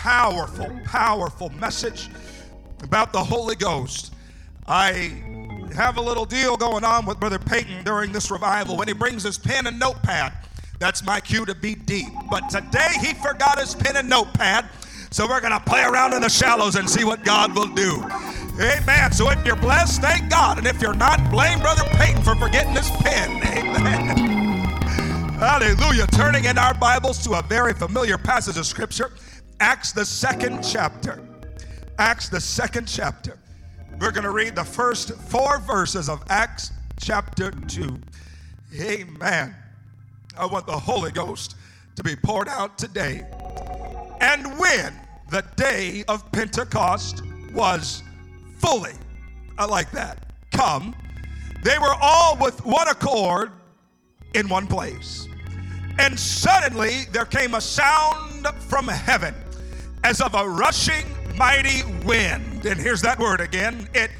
powerful, powerful message about the Holy Ghost. I have a little deal going on with Brother Peyton during this revival when he brings his pen and notepad. That's my cue to be deep. But today he forgot his pen and notepad. So we're going to play around in the shallows and see what God will do. Amen. So if you're blessed, thank God. And if you're not, blame Brother Peyton for forgetting his pen. Amen. Hallelujah. Turning in our Bibles to a very familiar passage of Scripture, Acts, the second chapter. Acts, the second chapter. We're going to read the first four verses of Acts chapter 2. Amen. I want the Holy Ghost to be poured out today. And when the day of Pentecost was fully, I like that, come, they were all with one accord in one place. And suddenly there came a sound from heaven as of a rushing mighty wind. And here's that word again it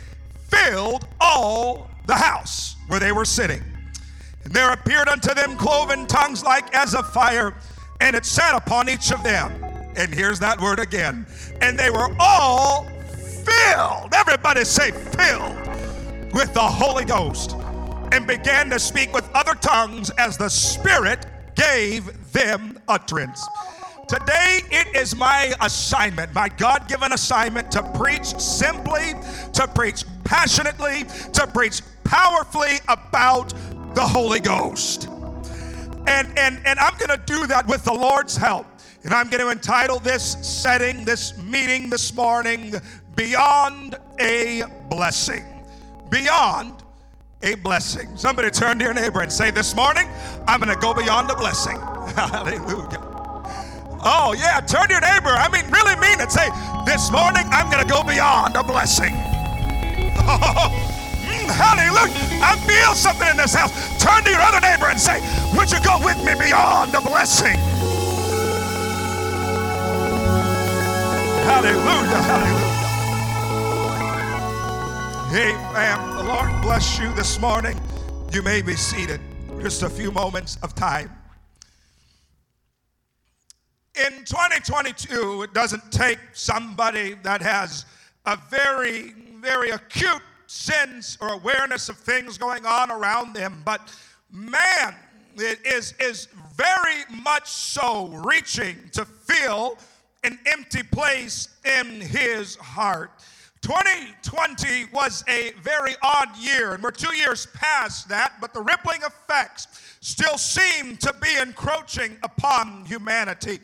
filled all the house where they were sitting. And there appeared unto them cloven tongues like as of fire, and it sat upon each of them. And here's that word again. And they were all filled. Everybody say, filled with the Holy Ghost, and began to speak with other tongues as the Spirit gave them utterance. Today, it is my assignment, my God given assignment, to preach simply, to preach passionately, to preach powerfully about the Holy Ghost. And, and, and I'm going to do that with the Lord's help. And I'm going to entitle this setting, this meeting this morning, Beyond a Blessing. Beyond a blessing. Somebody turn to your neighbor and say, This morning, I'm going to go beyond a blessing. Hallelujah. Oh, yeah, turn to your neighbor. I mean, really mean it. Say, This morning, I'm going to go beyond a blessing. Mm, hallelujah. I feel something in this house. Turn to your other neighbor and say, Would you go with me beyond a blessing? Hallelujah. Hallelujah. Amen. The Lord bless you this morning. You may be seated. Just a few moments of time. In 2022, it doesn't take somebody that has a very, very acute sense or awareness of things going on around them, but man it is, is very much so reaching to fill an empty place in his heart. 2020 was a very odd year, and we're two years past that, but the rippling effects still seem to be encroaching upon humanity.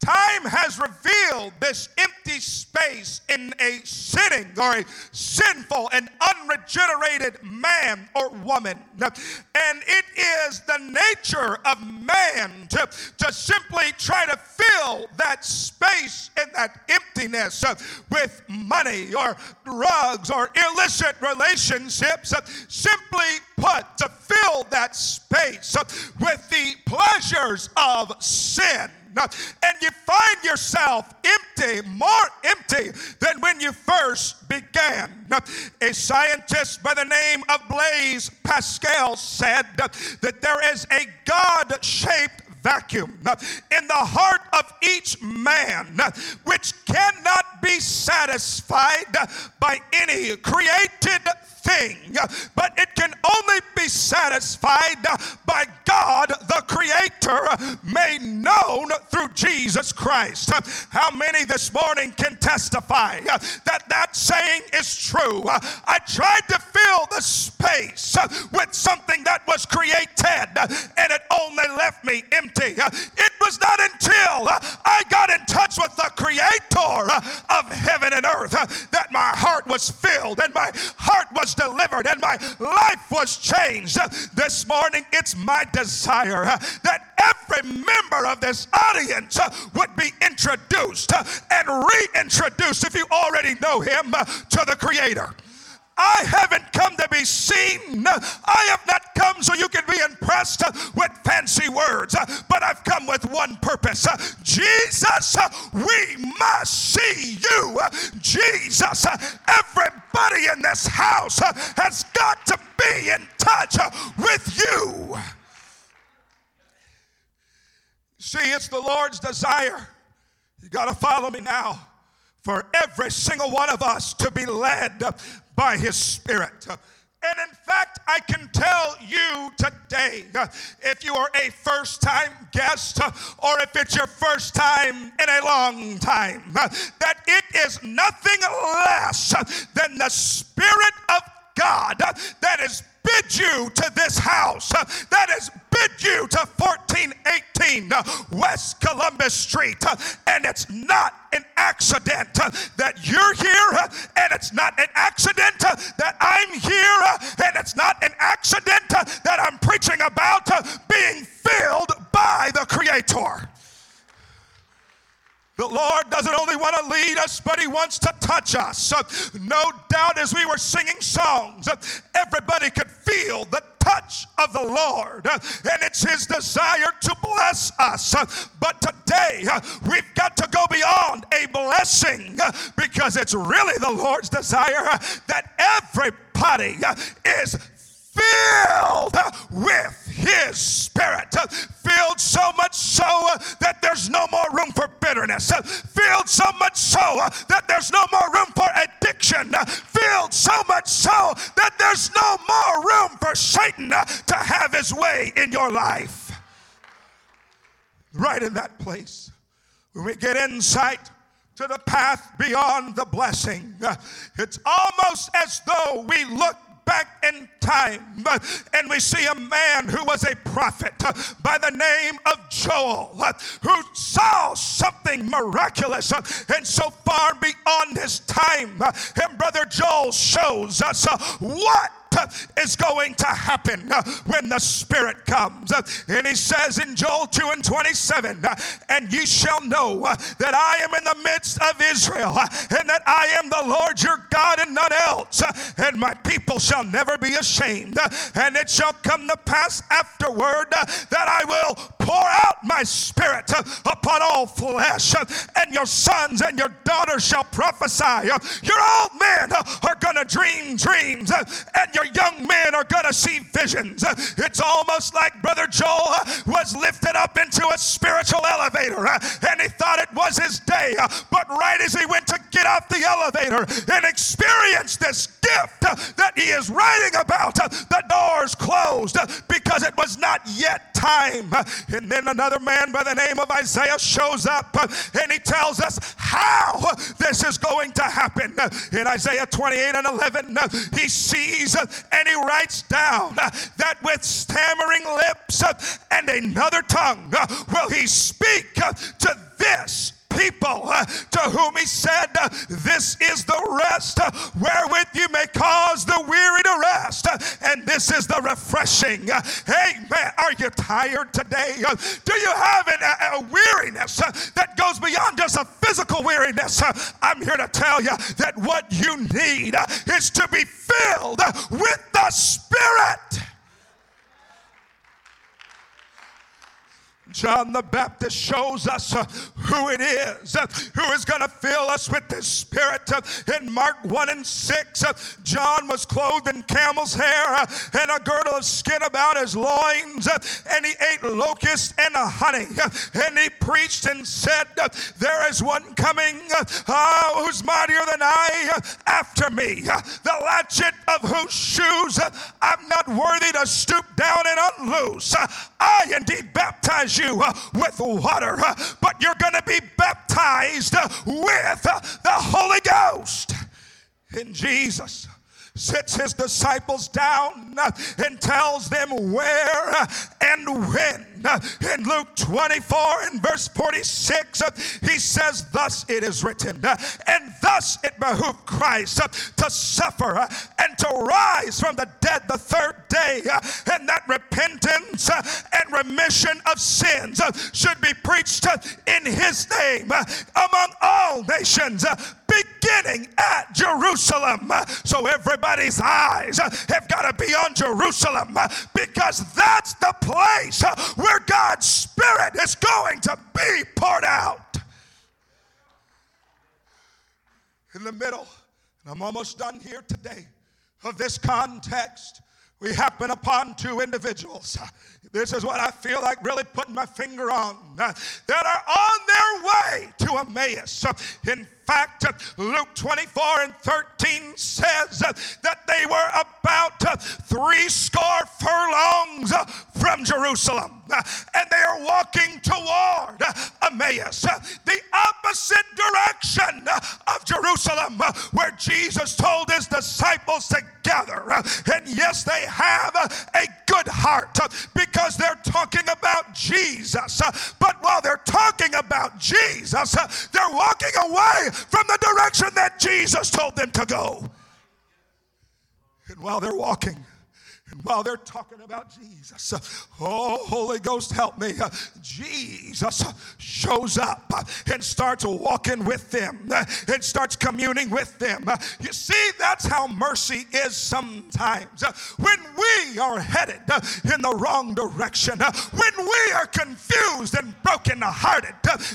Time has revealed this empty space in a sinning or a sinful and unregenerated man or woman. And it is the nature of man to, to simply try to fill that space and that emptiness with money or drugs or illicit relationships. Simply put, to fill that space with the pleasures of sin and you find yourself empty, more empty than when you first began. A scientist by the name of Blaise Pascal said that there is a God shaped vacuum in the heart of each man, which cannot be satisfied by any created thing, but it can only be satisfied by God the Creator, made known through Jesus Christ. How many this morning can testify that that saying is true? I tried to fill the space with something that was created, and it only left me empty. It was not until I got in touch with the Creator of heaven and earth uh, that my heart was filled and my heart was delivered and my life was changed. This morning, it's my desire uh, that every member of this audience uh, would be introduced and reintroduced, if you already know him, to the Creator. I haven't come to be seen. I have not come so you can be impressed with fancy words, but I've come with one purpose. Jesus, we must see you. Jesus, everybody in this house has got to be in touch with you. See, it's the Lord's desire You got to follow me now for every single one of us to be led by His Spirit. And in fact, I can tell you today if you are a first time guest or if it's your first time in a long time, that it is nothing less than the Spirit of God that is bid you to this house, uh, that has bid you to 1418 uh, West Columbus Street. Uh, and it's not an accident that you're here, and it's not an accident that I'm here, and it's not an accident that I'm preaching about being filled by the Creator. The Lord doesn't only want to lead us, but He wants to touch us. No doubt, as we were singing songs, everybody could feel the touch of the Lord, and it's His desire to bless us. But today, we've got to go beyond a blessing because it's really the Lord's desire that everybody is filled with His Spirit. Filled so much so that there's no more room for bitterness. Filled so much so that there's no more room for addiction. Filled so much so that there's no more room for Satan to have his way in your life. Right in that place, when we get insight to the path beyond the blessing, it's almost as though we look time and we see a man who was a prophet by the name of Joel who saw something miraculous and so far beyond his time. And Brother Joel shows us what is going to happen uh, when the Spirit comes. Uh, and he says in Joel 2 and 27, uh, and ye shall know that I am in the midst of Israel, and that I am the Lord your God and none else, and my people shall never be ashamed. And it shall come to pass afterward that I will pour out my spirit upon all flesh, and your sons and your daughters shall prophesy. Your old men are going to dream dreams, and your young men are going to see visions. It's almost like Brother Joel was lifted up into a spiritual elevator and he thought it was his day. But right as he went to get off the elevator and experience this gift that he is writing about, the doors closed because it was not yet time. And then another man by the name of Isaiah shows up uh, and he tells us how this is going to happen. In Isaiah 28 and 11, uh, he sees uh, and he writes down that with stammering lips and another tongue will he speak to this people uh, to whom he said, uh, This is the rest uh, wherewith this is the refreshing. Amen. Are you tired today? Do you have an, a weariness that goes beyond just a physical weariness? I'm here to tell you that what you need is to be filled with the Spirit. John the Baptist shows us uh, who it is uh, who is going to fill us with the Spirit. Uh, in Mark 1 and 6, uh, John was clothed in camel's hair uh, and a girdle of skin about his loins, uh, and he ate locusts and honey. Uh, and he preached and said, There is one coming oh, who's mightier than I after me, the latchet of whose shoes I'm not worthy to stoop down and unloose. I indeed baptize you uh, with water, uh, but you're going to be baptized uh, with the Holy Ghost. In Jesus sits his disciples down uh, and tells them where uh, and when. Uh, in Luke 24 and verse 46, he says, Thus it is written, and thus it behooved Christ to suffer and to rise from the dead the third day, and that repentance and remission of sins should be preached in his name among all nations, beginning at Jerusalem. So everybody's eyes have got to be on Jerusalem because that's the place where God's Spirit is going to be poured out. In the middle, and I'm almost done here today, of this context, we happen upon two individuals. This is what I feel like really putting my finger on that are on their way to Emmaus. In fact, Luke 24 and 13 says that they were about three score furlongs from Jerusalem and they are walking toward Emmaus, the opposite direction Jerusalem uh, where Jesus told his disciples to gather. Uh, and yes, they have uh, a good heart because they're talking about Jesus. But while they're talking about Jesus, they're walking away from the direction that Jesus told them to go. And while they're walking, while they're talking about Jesus, oh, Holy Ghost, help me. Jesus shows up and starts walking with them and starts communing with them. You see, that's how mercy is sometimes. When we are headed in the wrong direction, when we are confused and brokenhearted,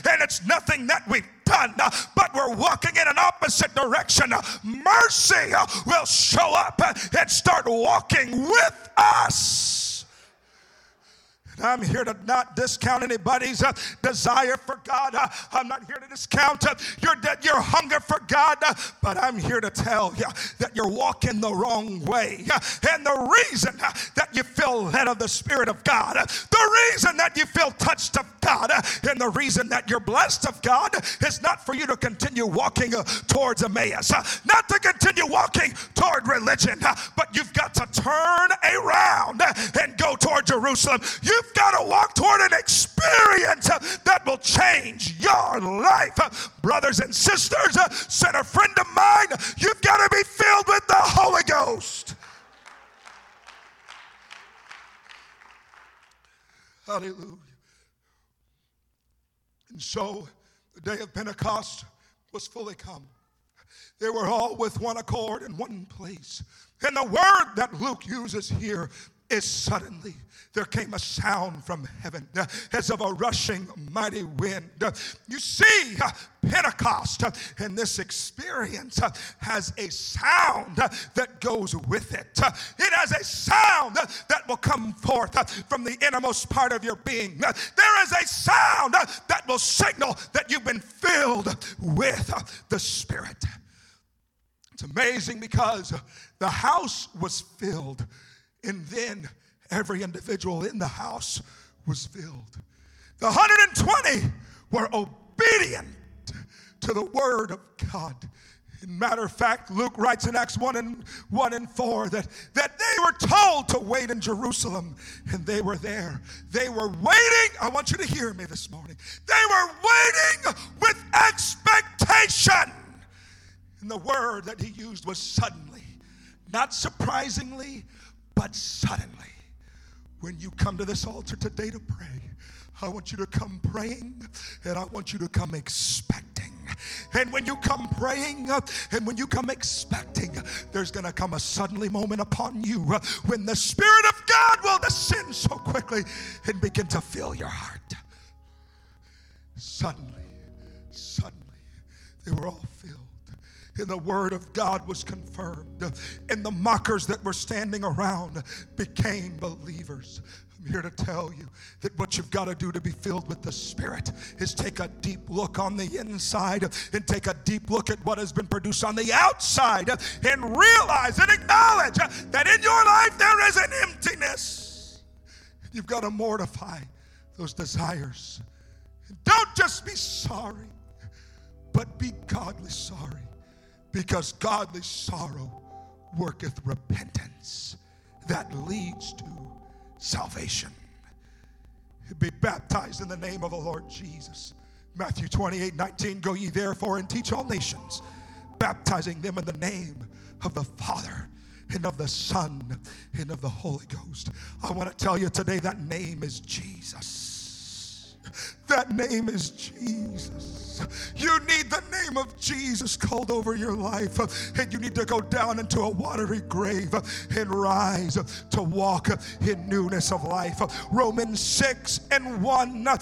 and it's nothing that we've done, but we're walking in an opposite direction. Mercy will show up and start walking with us. I'm here to not discount anybody's uh, desire for God. Uh, I'm not here to discount uh, your, your hunger for God, uh, but I'm here to tell you that you're walking the wrong way. Uh, and the reason uh, that you feel led of the Spirit of God, the reason that you feel touched of God, and the reason that you're blessed of God is not for you to continue walking towards Emmaus, not to continue walking toward religion, but you've got to turn around and go toward Jerusalem. You You've got to walk toward an experience that will change your life. Brothers and sisters, said a friend of mine, you've got to be filled with the Holy Ghost. Hallelujah. And so the day of Pentecost was fully come. They were all with one accord in one place. And the word that Luke uses here is suddenly there came a sound from heaven uh, as of a rushing mighty wind. Uh, you see, uh, Pentecost uh, and this experience uh, has a sound uh, that goes with it. It has a sound that will come forth from the innermost part of your being. There is a sound that will signal that you've been filled with the Spirit. It's amazing because the house was filled and then every individual in the house was filled. The 120 were obedient to the word of God. Matter of fact, Luke writes in Acts 1 and 1 and 4 that, that they were told to wait in Jerusalem, and they were there. They were waiting. I want you to hear me this morning. They were waiting with expectation. And the word that he used was suddenly, not surprisingly, but suddenly. When you come to this altar today to pray, I want you to come praying and I want you to come expecting. And when you come praying and when you come expecting, there's going to come a suddenly moment upon you when the Spirit of God will descend so quickly and begin to fill your heart. Suddenly, suddenly, they were all filled and the word of God was confirmed, and the mockers that were standing around became believers. I'm here to tell you that what you've got to do to be filled with the Spirit is take a deep look on the inside and take a deep look at what has been produced on the outside and realize and acknowledge that in your life there is an emptiness. You've got to mortify those desires. Don't just be sorry, but be godly sorry because godly sorrow worketh repentance that leads to salvation. Be baptized in the name of the Lord Jesus. Matthew 28 19, go ye therefore and teach all nations, baptizing them in the name of the Father and of the Son and of the Holy Ghost. I want to tell you today that name is Jesus. That name is Jesus. You need the name of Jesus called over your life, and you need to go down into a watery grave and rise to walk in newness of life. Romans 6 and 1, uh,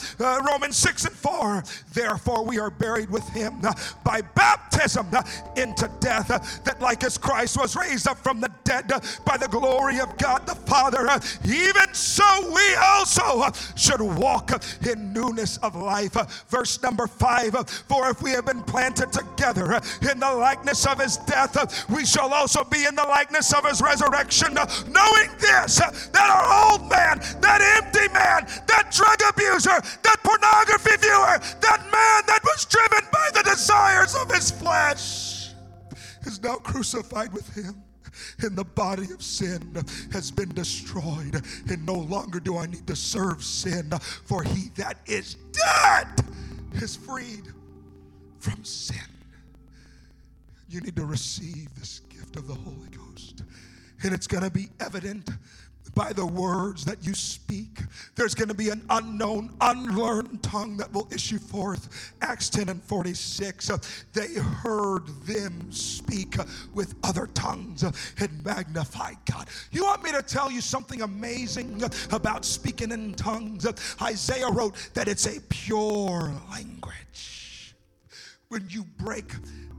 Romans 6 and 4. Therefore, we are buried with him by baptism into death, that like as Christ was raised up from the dead by the glory of God the Father, even so we also should walk in newness of life. Verse number 5 For if we have been planted together in the likeness of his death, we shall also be in the likeness of his resurrection, knowing this, that our old man, that empty man, that drug abuser, that pornography viewer, that man that was driven by the desires of his flesh, is now crucified with him and the body of sin has been destroyed. And no longer do I need to serve sin, for he that is dead is freed from sin. You need to receive this gift of the Holy Ghost. And it's going to be evident by the words that you speak. There's going to be an unknown, unlearned tongue that will issue forth. Acts 10 and 46. Uh, they heard them speak uh, with other tongues uh, and magnify God. You want me to tell you something amazing about speaking in tongues? Isaiah wrote that it's a pure language. When you break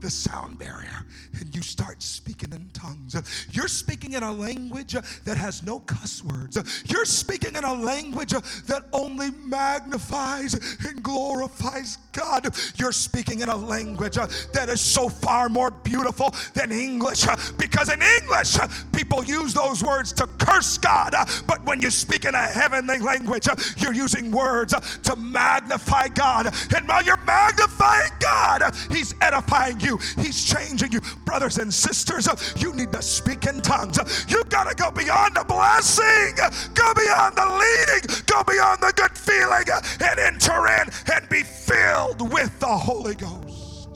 the sound barrier and you start speaking in tongues. You're speaking in a language that has no cuss words. You're speaking in a language that only magnifies and glorifies God. You're speaking in a language that is so far more beautiful than English because in English, people use those words to curse God. But when you speak in a heavenly language, you're using words to magnify God. And while you're magnifying God, He's edifying you you. He's changing you. Brothers and sisters, uh, you need to speak in tongues. Uh, You've got to go beyond the blessing, go beyond the leading, go beyond the good feeling, uh, and enter in and be filled with the Holy Ghost.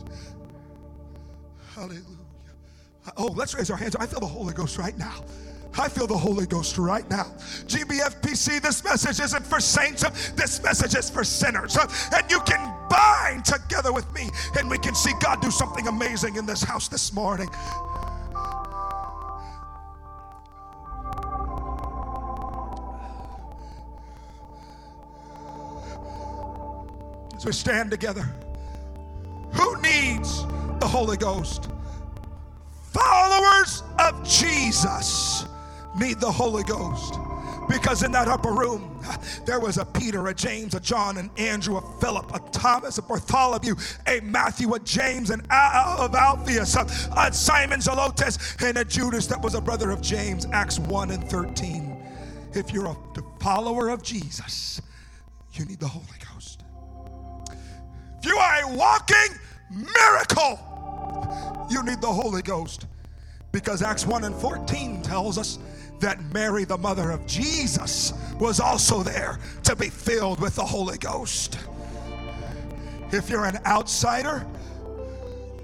Hallelujah. Oh, let's raise our hands. I feel the Holy Ghost right now. I feel the Holy Ghost right now. GBFPC, this message isn't for saints, this message is for sinners. And you can bind together with me, and we can see God do something amazing in this house this morning. As we stand together, who needs the Holy Ghost? Followers of Jesus need the Holy Ghost. Because in that upper room, there was a Peter, a James, a John, an Andrew, a Philip, a Thomas, a Bartholomew, a Matthew, a James, an of Alphaeus, a Simon Zelotes, and a Judas that was a brother of James. Acts 1 and 13. If you're a follower of Jesus, you need the Holy Ghost. If you are a walking miracle, you need the Holy Ghost. Because Acts 1 and 14 tells us that Mary, the mother of Jesus, was also there to be filled with the Holy Ghost. If you're an outsider,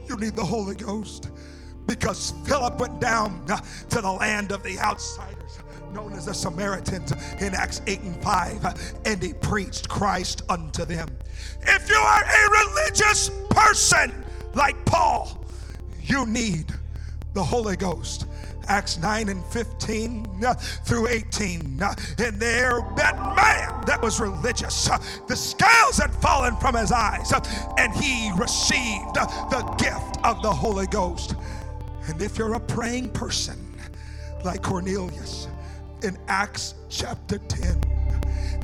you need the Holy Ghost because Philip went down to the land of the outsiders, known as the Samaritans, in Acts 8 and 5, and he preached Christ unto them. If you are a religious person like Paul, you need the Holy Ghost. Acts 9 and 15 uh, through 18. Uh, and there, that man that was religious, uh, the scales had fallen from his eyes, and he received the gift of the Holy Ghost. And if you're a praying person like Cornelius in Acts chapter 10,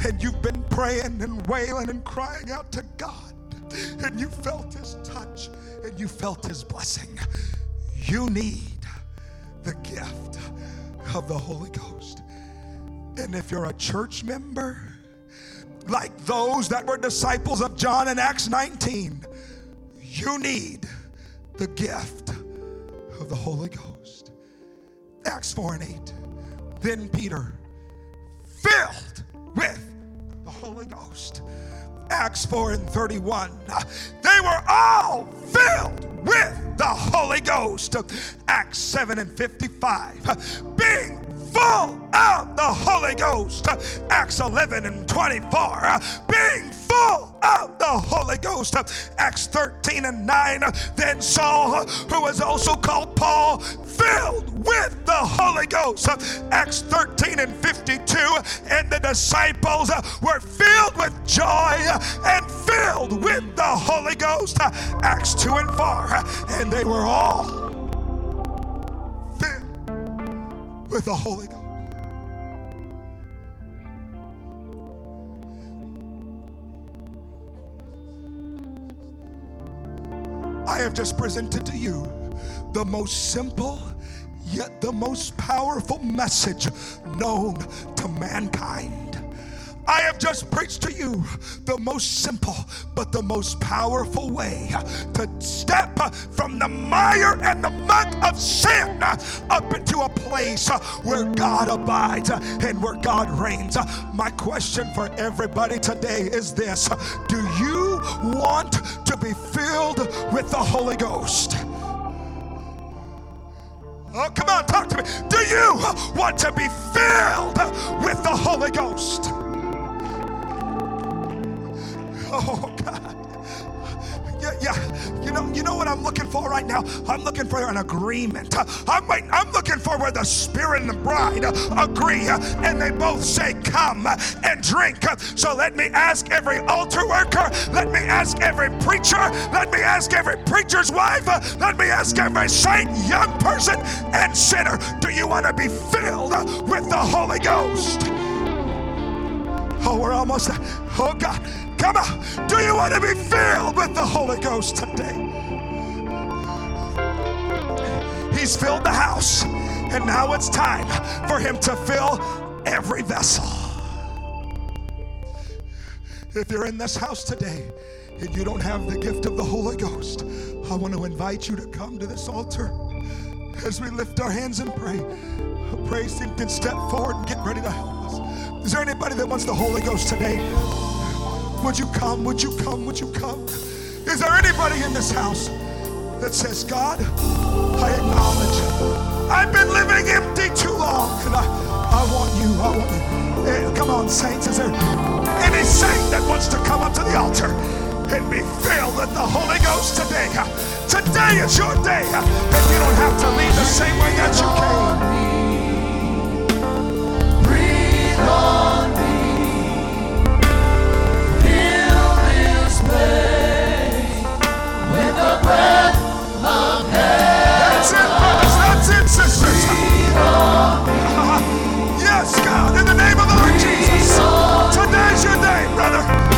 and you've been praying and wailing and crying out to God, and you felt his touch and you felt his blessing, you need the gift of the Holy Ghost. And if you're a church member, like those that were disciples of John in Acts 19, you need the gift of the Holy Ghost. Acts 4 and 8. Then Peter, filled with the Holy Ghost. Acts 4 and 31. They were all filled with the Holy Ghost. Acts 7 and 55. Being full of the Holy Ghost. Acts 11 and 24. Being Holy Ghost. Acts 13 and 9. Then Saul, who was also called Paul, filled with the Holy Ghost. Acts 13 and 52. And the disciples were filled with joy and filled with the Holy Ghost. Acts 2 and 4. And they were all filled with the Holy Ghost. Have just presented to you the most simple yet the most powerful message known to mankind. I have just preached to you the most simple but the most powerful way to step from the mire and the muck of sin up into a place where God abides and where God reigns. My question for everybody today is this Do you want to be filled with the Holy Ghost? Oh, come on, talk to me. Do you want to be filled with the Holy Ghost? What I'm looking for right now? I'm looking for an agreement. I'm waiting, I'm looking for where the spirit and the bride agree and they both say, Come and drink. So let me ask every altar worker, let me ask every preacher, let me ask every preacher's wife, let me ask every saint, young person, and sinner. Do you want to be filled with the Holy Ghost? Oh, we're almost. Oh, God. Come on. Do you want to be filled with the Holy Ghost today? He's filled the house, and now it's time for Him to fill every vessel. If you're in this house today and you don't have the gift of the Holy Ghost, I want to invite you to come to this altar as we lift our hands and pray. Praise Him can step forward and get ready to help us. Is there anybody that wants the Holy Ghost today? Would you come? Would you come? Would you come? Is there anybody in this house that says, God, I acknowledge I've been living empty too long and I, I want you. I want you. Hey, come on, saints. Is there any saint that wants to come up to the altar and be filled with the Holy Ghost today? Today is your day, and you don't have to leave the same way that you came. brother.